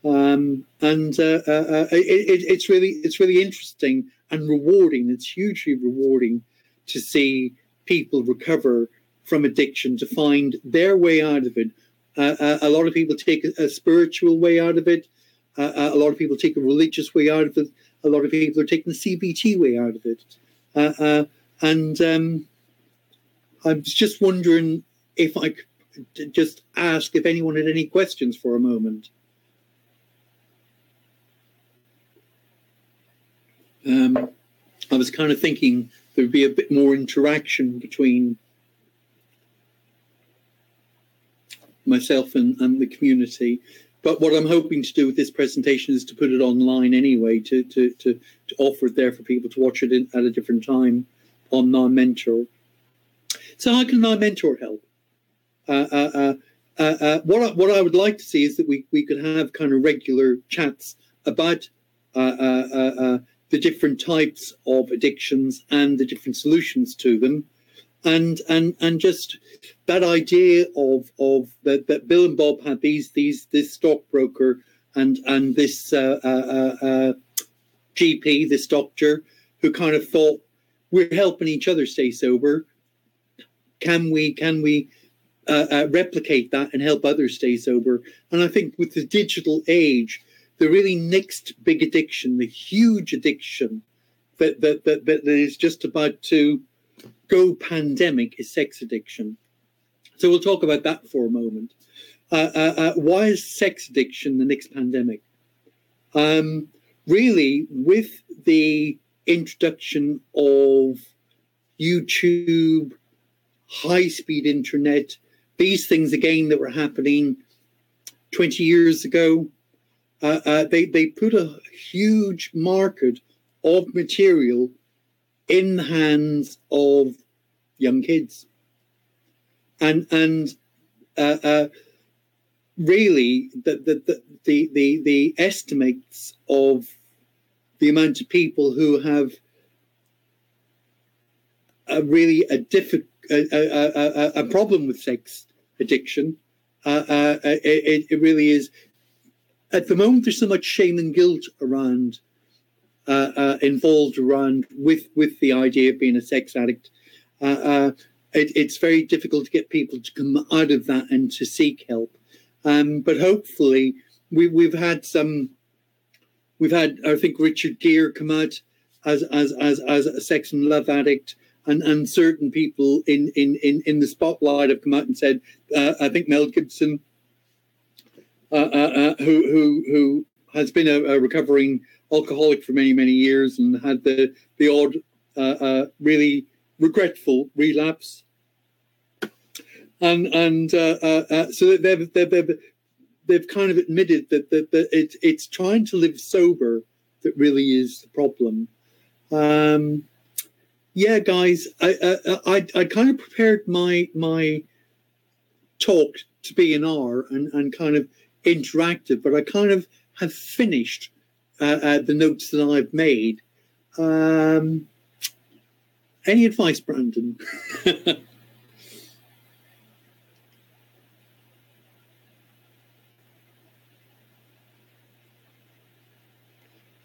Um, and it, it, it's really it's really interesting and rewarding. It's hugely rewarding to see people recover from addiction to find their way out of it. Uh, uh, a lot of people take a, a, spiritual way out of it. Uh, uh, a lot of people take a religious way out of it. A lot of people are taking the CBT way out of it. Uh, uh, and um, I was just wondering if I could just ask if anyone had any questions for a moment. Um, I was kind of thinking there would be a bit more interaction between myself and, and the community. But what I'm hoping to do with this presentation is to put it online anyway, to, to, to, to offer it there for people to watch it in, at a different time on my mentor. So how can my mentor help? Uh, uh, uh, uh, uh, what, I, what I would like to see is that we, we could have kind of regular chats about uh, uh, the different types of addictions and the different solutions to them and and and just that idea of of that, that Bill and Bob had these these this stockbroker and and this GP, this doctor, who kind of thought we're helping each other stay sober. Can we can we uh, uh, replicate that and help others stay sober? And I think with the digital age, the really next big addiction, the huge addiction that that that, that is just about to go pandemic is sex addiction. So we'll talk about that for a moment. Uh, uh, uh, why is sex addiction the next pandemic? Um, really, with the introduction of YouTube, high speed internet, these things again that were happening 20 years ago, uh, uh, they, they put a huge market of material in the hands of young kids. And, and uh, uh, really, the, the, the, the, the estimates of the amount of people who have a really a difficult a, a, a, a, problem with sex addiction. Uh, uh, it, it, really is at the moment there's so much shame and guilt around uh, uh, involved around with with the idea of being a sex addict. Uh, uh, it, it's very difficult to get people to come out of that and to seek help. Um, but hopefully, we, we've had some. We've had, I think, Richard Gere come out as as as as a sex and love addict and and certain people in in in, in the spotlight have come out and said uh, I think Mel Gibson uh, uh, uh, who who who has been a, a, recovering alcoholic for many many years and had the the odd uh, really regretful relapse, and and so they've, they've they've they've kind of admitted that that, that it, it's trying to live sober that really is the problem. Um, yeah, guys, I, I I I kind of prepared my my talk to be an hour and and kind of interactive, but I kind of have finished uh, uh, the notes that I've made. Um, any advice, Brandon? and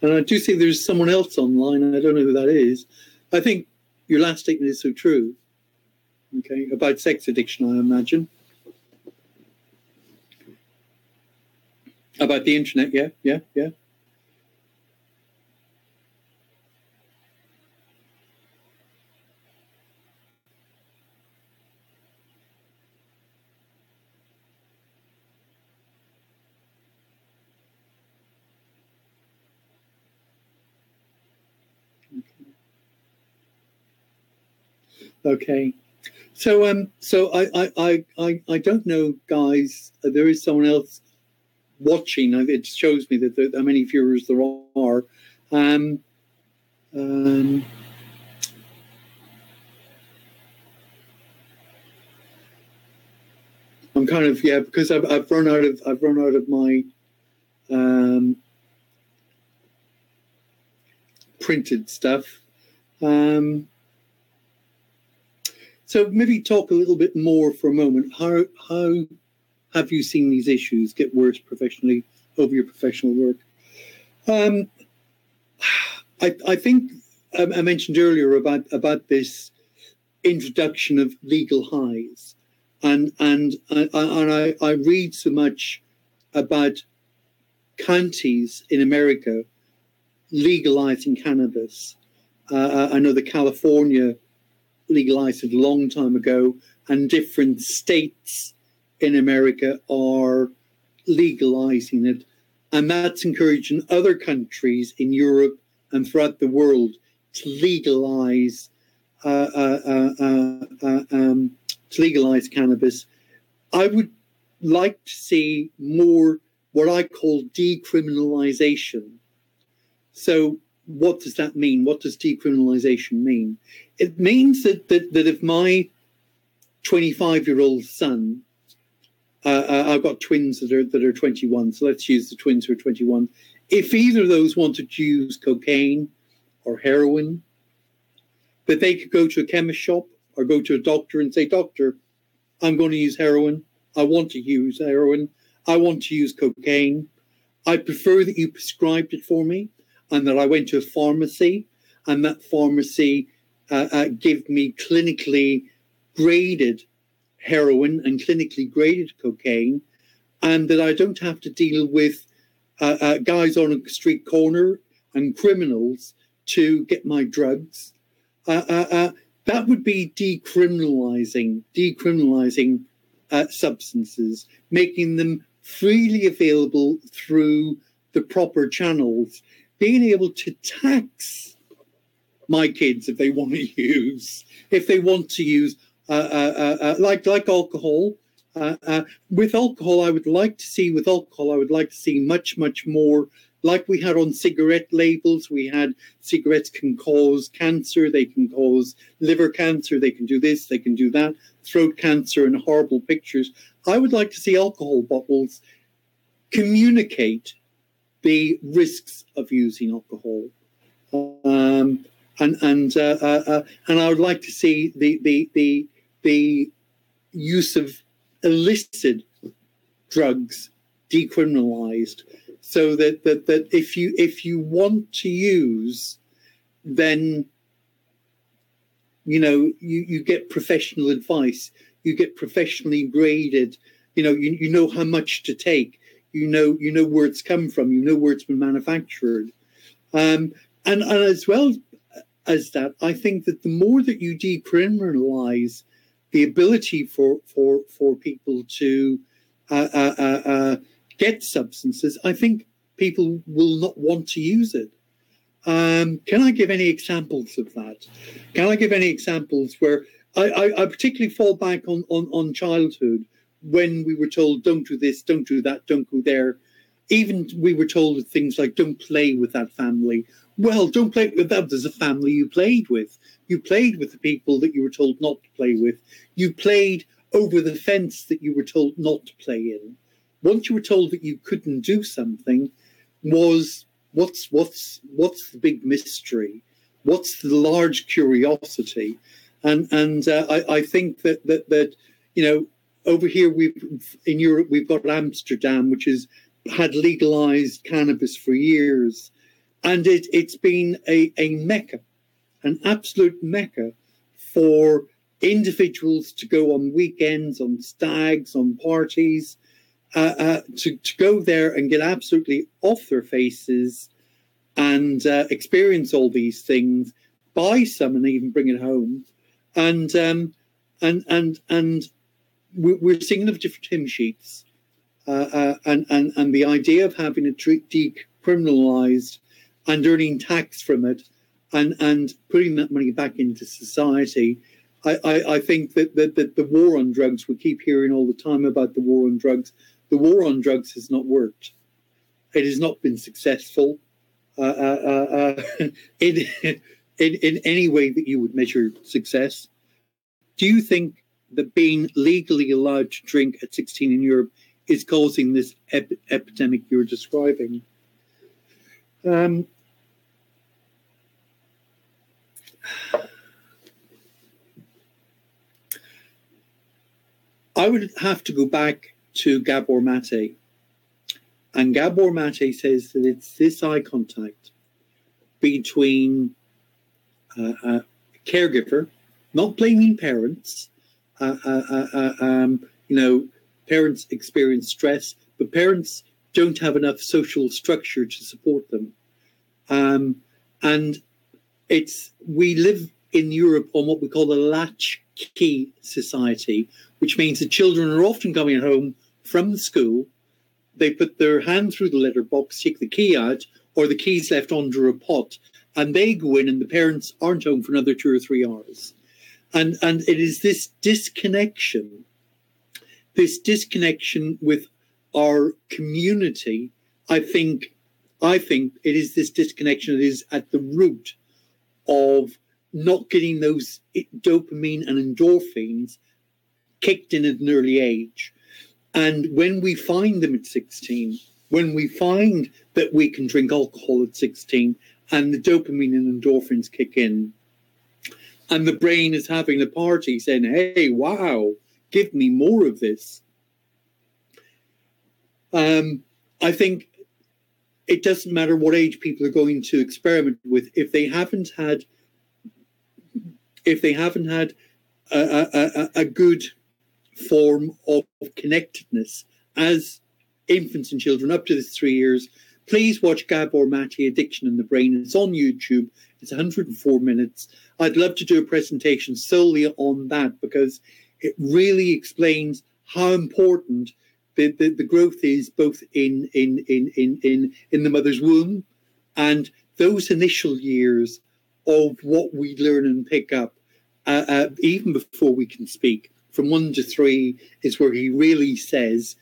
I do see there's someone else online. I don't know who that is. I think your last statement is so true. Okay, about sex addiction, I imagine. About the internet, yeah, yeah, yeah. Okay. So um so I I I I, I don't know guys uh, there is someone else watching it shows me that there, how many viewers there are um um I'm kind of yeah because I've, I've run out of I've run out of my um, printed stuff. Um, so maybe talk a little bit more for a moment. How how have you seen these issues get worse professionally over your professional work? Um, I, I think um, I mentioned earlier about about this introduction of legal highs and and I, and I, I read so much about counties in America legalizing cannabis. Uh, I know that California legalized a long time ago, and different states in America are legalizing it, and that's encouraging other countries in Europe and throughout the world to legalize uh, uh, uh, uh, uh um, to legalize cannabis. I would like to see more what I call decriminalization. So, what does that mean? What does decriminalization mean? It means that that, that if my 25 year old son, uh, uh, I've got twins that are that are 21, so let's use the twins who are 21. If either of those wanted to use cocaine or heroin, that they could go to a chemist shop or go to a doctor and say, Doctor, I'm going to use heroin. I want to use heroin. I want to use cocaine. I prefer that you prescribed it for me and that I went to a pharmacy and that pharmacy uh, uh, gave me clinically graded heroin and clinically graded cocaine and that I don't have to deal with uh, uh guys on a street corner and criminals to get my drugs. Uh, uh, that would be decriminalizing, decriminalizing substances, making them freely available through the proper channels, being able to tax my kids if they want to use, if they want to use, uh, uh, uh, uh like like alcohol. Uh, with alcohol, I would like to see with alcohol, I would like to see much much more like we had on cigarette labels, we had cigarettes can cause cancer, they can cause liver cancer, they can do this, they can do that, throat cancer, and horrible pictures. I would like to see alcohol bottles communicate the risks of using alcohol. Um, and and uh, uh, uh, and I would like to see the the the the use of illicit drugs decriminalized so that, that that if you if you want to use then you know you, you get professional advice. You get professionally graded. You know you, you know how much to take you know you know where it's come from you know where it's been manufactured um, and and as well as that i think that the more that you decriminalize the ability for for for people to uh, uh, uh, uh get substances, I think people will not want to use it. Um, can I give any examples of that? Can I give any examples where I, I, I particularly fall back on, on, on childhood when we were told, don't do this, don't do that, don't go there. Even we were told things like, don't play with that family. Well, don't play with that There's a family you played with. You played with the people that you were told not to play with. You played over the fence that you were told not to play in once you were told that you couldn't do something, was what's what's what's the big mystery? What's the large curiosity? And and uh, I, I think that that that you know over here we've in Europe we've got Amsterdam, which has had legalized cannabis for years, and it it's been a, a mecca, an absolute mecca for individuals to go on weekends, on stags, on parties, uh, uh, to, to go there and get absolutely off their faces and uh, experience all these things, buy some and even bring it home, and um, and and and we're singing of different hymn sheets, uh, uh, and and and the idea of having it decriminalized and earning tax from it, and and putting that money back into society, I, I, I think that, that, that the war on drugs, we keep hearing all the time about the war on drugs. The war on drugs has not worked. It has not been successful uh, uh, uh, uh in, in, in any way that you would measure success. Do you think that being legally allowed to drink at 16 in Europe is causing this ep- epidemic you're describing? Um, I would have to go back to Gabor Mate. And Gabor Mate says that it's this eye contact between uh, a caregiver, not blaming parents. Uh, uh, uh, uh, um, you know, parents experience stress, but parents don't have enough social structure to support them. Um, and it's we live in Europe on what we call a latch key society, which means that children are often coming home from school. They put their hand through the letterbox, take the key out, or the key's left under a pot, and they go in, and the parents aren't home for another two or three hours. And and it is this disconnection, this disconnection with our community. I think, I think it is this disconnection that is at the root of not getting those dopamine and endorphins kicked in at an early age. And when we find them at 16, when we find that we can drink alcohol at 16 and the dopamine and endorphins kick in, and the brain is having a party saying, hey, wow, give me more of this. Um, I think it doesn't matter what age people are going to experiment with if they haven't had if they haven't had a, a, a good form of connectedness as infants and children up to the three years, please watch Gabor Mate Addiction in the Brain. It's on YouTube. It's 104 minutes. I'd love to do a presentation solely on that because it really explains how important the, the, the growth is both in, in, in, in, in, in the mother's womb and those initial years of what we learn and pick up, uh, uh, even before we can speak. From one to three is where he really says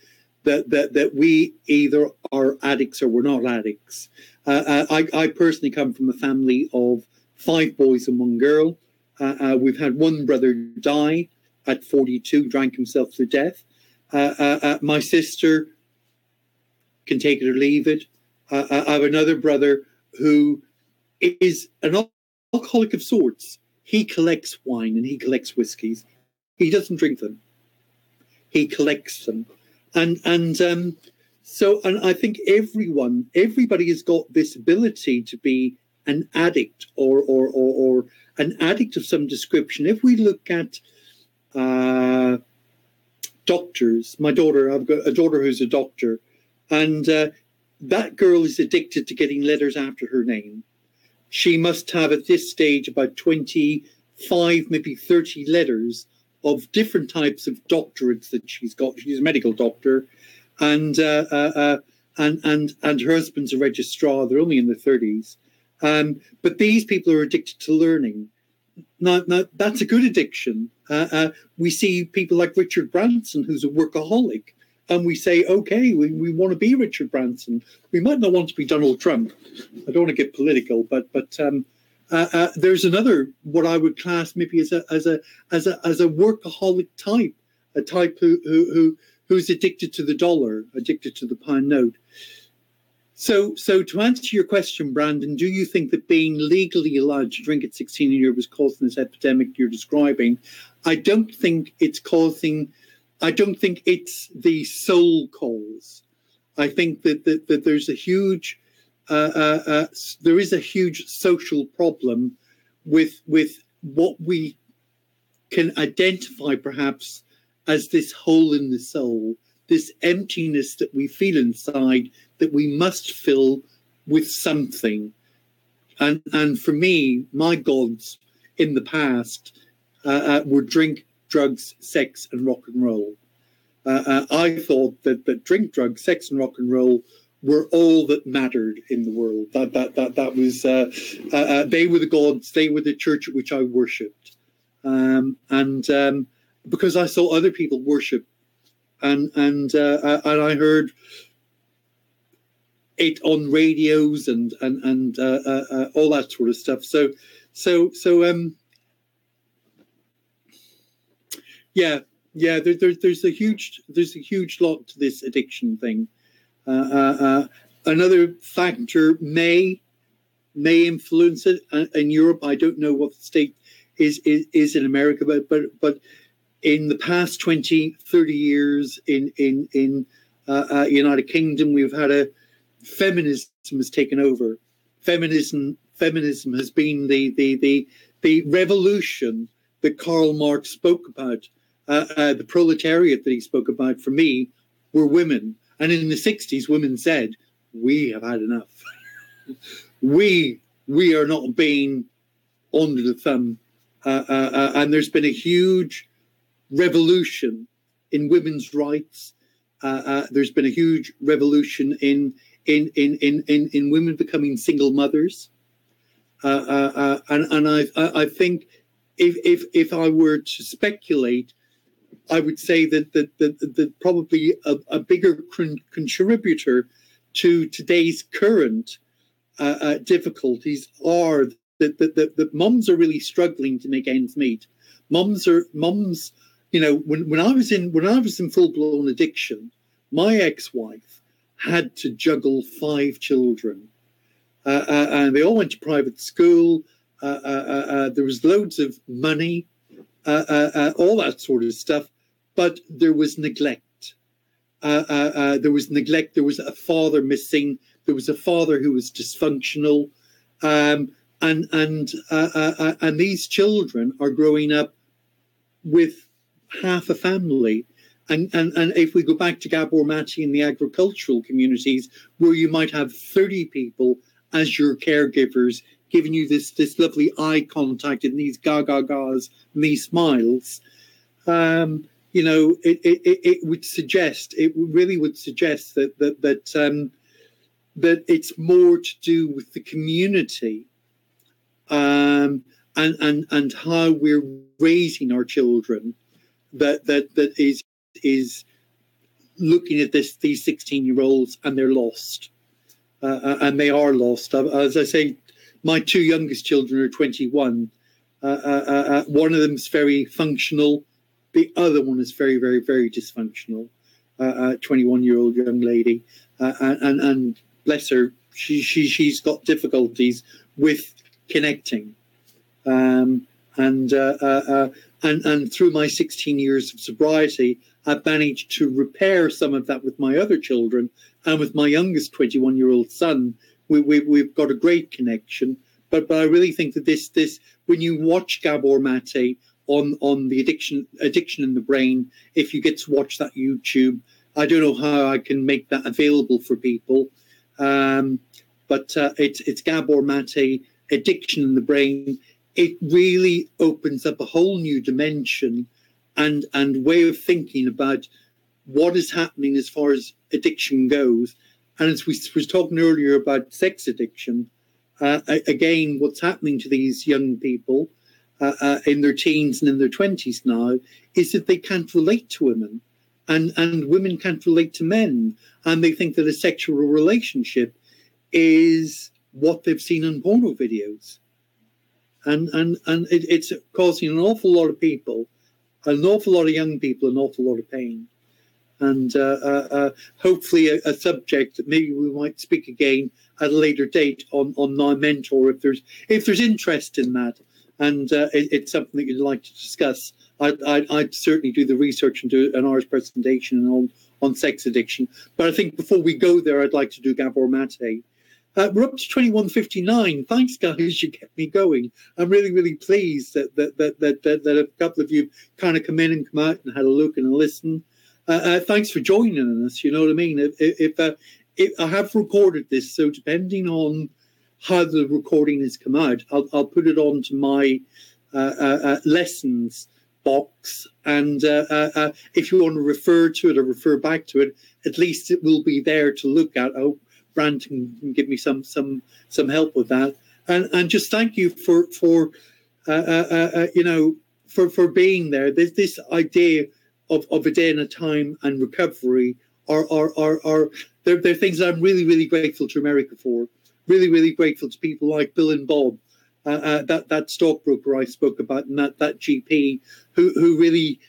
that that, that we either are addicts or we're not addicts. Uh, uh I, I personally come from a family of five boys and one girl. Uh, uh, we've had one brother die at 42, drank himself to death. my sister can take it or leave it. I have another brother who is an alcoholic of sorts. He collects wine and he collects whiskies. He doesn't drink them. He collects them, and and um, so and I think everyone, everybody has got this ability to be an addict or or or, or an addict of some description. If we look at uh, doctors, my daughter, I've got a daughter who's a doctor, and uh, that girl is addicted to getting letters after her name she must have at this stage about 25, maybe 30 letters of different types of doctorates that she's got. She's a medical doctor, and uh, uh, uh, and and and her husband's a registrar. They're only in their 30s, um, but these people are addicted to learning. Now, now that's a good addiction. Uh, uh, we see people like Richard Branson, who's a workaholic, and we say, okay, we, we want to be Richard Branson. We might not want to be Donald Trump. I don't want to get political, but but um, uh, uh, there's another what I would class maybe as a as a as a as a workaholic type, a type who who, who who's addicted to the dollar, addicted to the pound note. So, so to answer your question, Brandon, do you think that being legally allowed to drink at 16 in Europe is causing this epidemic you're describing? I don't think it's causing I don't think it's the sole cause. I think that, that, that there's a huge, uh, uh, uh, there is a huge social problem with with what we can identify perhaps as this hole in the soul, this emptiness that we feel inside that we must fill with something. And and for me, my gods in the past uh, uh, were drink, drugs, sex, and rock and roll. Uh, uh, I thought that, that drink, drugs, sex, and rock and roll were all that mattered in the world. That that that that was uh, uh, uh they were the gods. They were the church which I worshipped. um, and um, because I saw other people worship, and and uh, and I heard it on radios and and and uh, uh, uh, all that sort of stuff. So so so um yeah yeah there, there, there's a huge there's a huge lot to this addiction thing. Uh, uh, uh, another factor may may influence it in Europe. I don't know what the state is is, is in America, but but but in the past 20, 30 years in in in United Kingdom, we've had a feminism has taken over. Feminism feminism has been the the the the revolution that Karl Marx spoke about. Uh, uh, the proletariat that he spoke about for me were women, and in the '60s, women said, "We have had enough. we we are not being under the thumb." Uh, uh, uh, and there's been a huge revolution in women's rights. Uh, there's been a huge revolution in in in in in, in women becoming single mothers. Uh, uh, uh, and and I I think if if if I were to speculate, I would say that that that, that probably a, a bigger contributor to today's current uh, uh, difficulties are that that, that that moms are really struggling to make ends meet. Moms are moms. You know, when, when I was in when I was in full blown addiction, my ex wife had to juggle five children. Uh, uh, and they all went to private school. Uh, uh there was loads of money, all that sort of stuff, but there was neglect. Uh, uh, uh, there was neglect. There was a father missing. There was a father who was dysfunctional, um, and and and these children are growing up with half a family and, and, and if we go back to Gabor Mate in the agricultural communities, where you might have 30 people as your caregivers, giving you this, this lovely eye contact and these ga ga ga's and these smiles, um, you know, it, it, it would suggest, it really would suggest that, that, that, um, that it's more to do with the community um, and, and, and how we're raising our children that, that, that is is looking at this these 16 year olds and they're lost. Uh, uh and they are lost. Uh, as i say my two youngest children are 21 uh, uh, uh one of them is very functional the other one is very very very dysfunctional uh, uh, A 21 year old young lady uh, and, and, and bless her she, she she's got difficulties with connecting um, and and and through my 16 years of sobriety I've managed to repair some of that with my other children and with my youngest 21 year old son. We, we, we've got a great connection. But, but I really think that this, this when you watch Gabor Mate on, on the addiction, addiction in the brain, if you get to watch that YouTube, I don't know how I can make that available for people. Um, but uh, it's, it's Gabor Mate, Addiction in the Brain. It really opens up a whole new dimension and and way of thinking about what is happening as far as addiction goes. And as we was talking earlier about sex addiction, uh, again, what's happening to these young people uh, uh, in their teens and in their twenties now is that they can't relate to women, and and women can't relate to men, and they think that a sexual relationship is what they've seen in porno videos, and and and it, it's causing an awful lot of people an awful lot of young people, an awful lot of pain. And uh, uh, uh, hopefully, a, a, subject that maybe we might speak again at a later date on on my mentor if there's if there's interest in that, and uh, it, it's something that you'd like to discuss. I'd, I'd, I'd, certainly do the research and do an hour's presentation on on sex addiction. But I think before we go there, I'd like to do Gabor Mate uh, we're up to 2159. Thanks, guys. You kept me going. I'm really, really pleased that that, that, that, that, that a couple of you kind of come in and come out and had a look and a listen. Uh, uh, thanks for joining us. You know what I mean? If, if, uh, if I have recorded this, so depending on how the recording has come out, I'll, I'll put it on to my uh, uh, uh, lessons box. And uh, uh, uh, if you want to refer to it or refer back to it, at least it will be there to look at. Oh, Brand can give me some some some help with that. And and just thank you for for you know for for being there. There's this idea of, of a day and a time and recovery are are are, are they're, they're things I'm really really grateful to America for. Really really grateful to people like Bill and Bob, uh, uh, that that stockbroker I spoke about, and that that GP who who really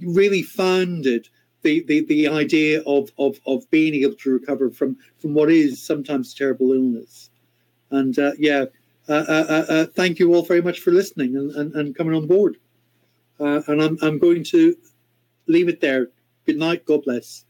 really founded the, the, the idea of, of, of being able to recover from, from what is sometimes terrible illness. And uh, yeah, uh, uh, uh, thank you all very much for listening and, and, and coming on board. And I'm, I'm going to leave it there. Good night. God bless.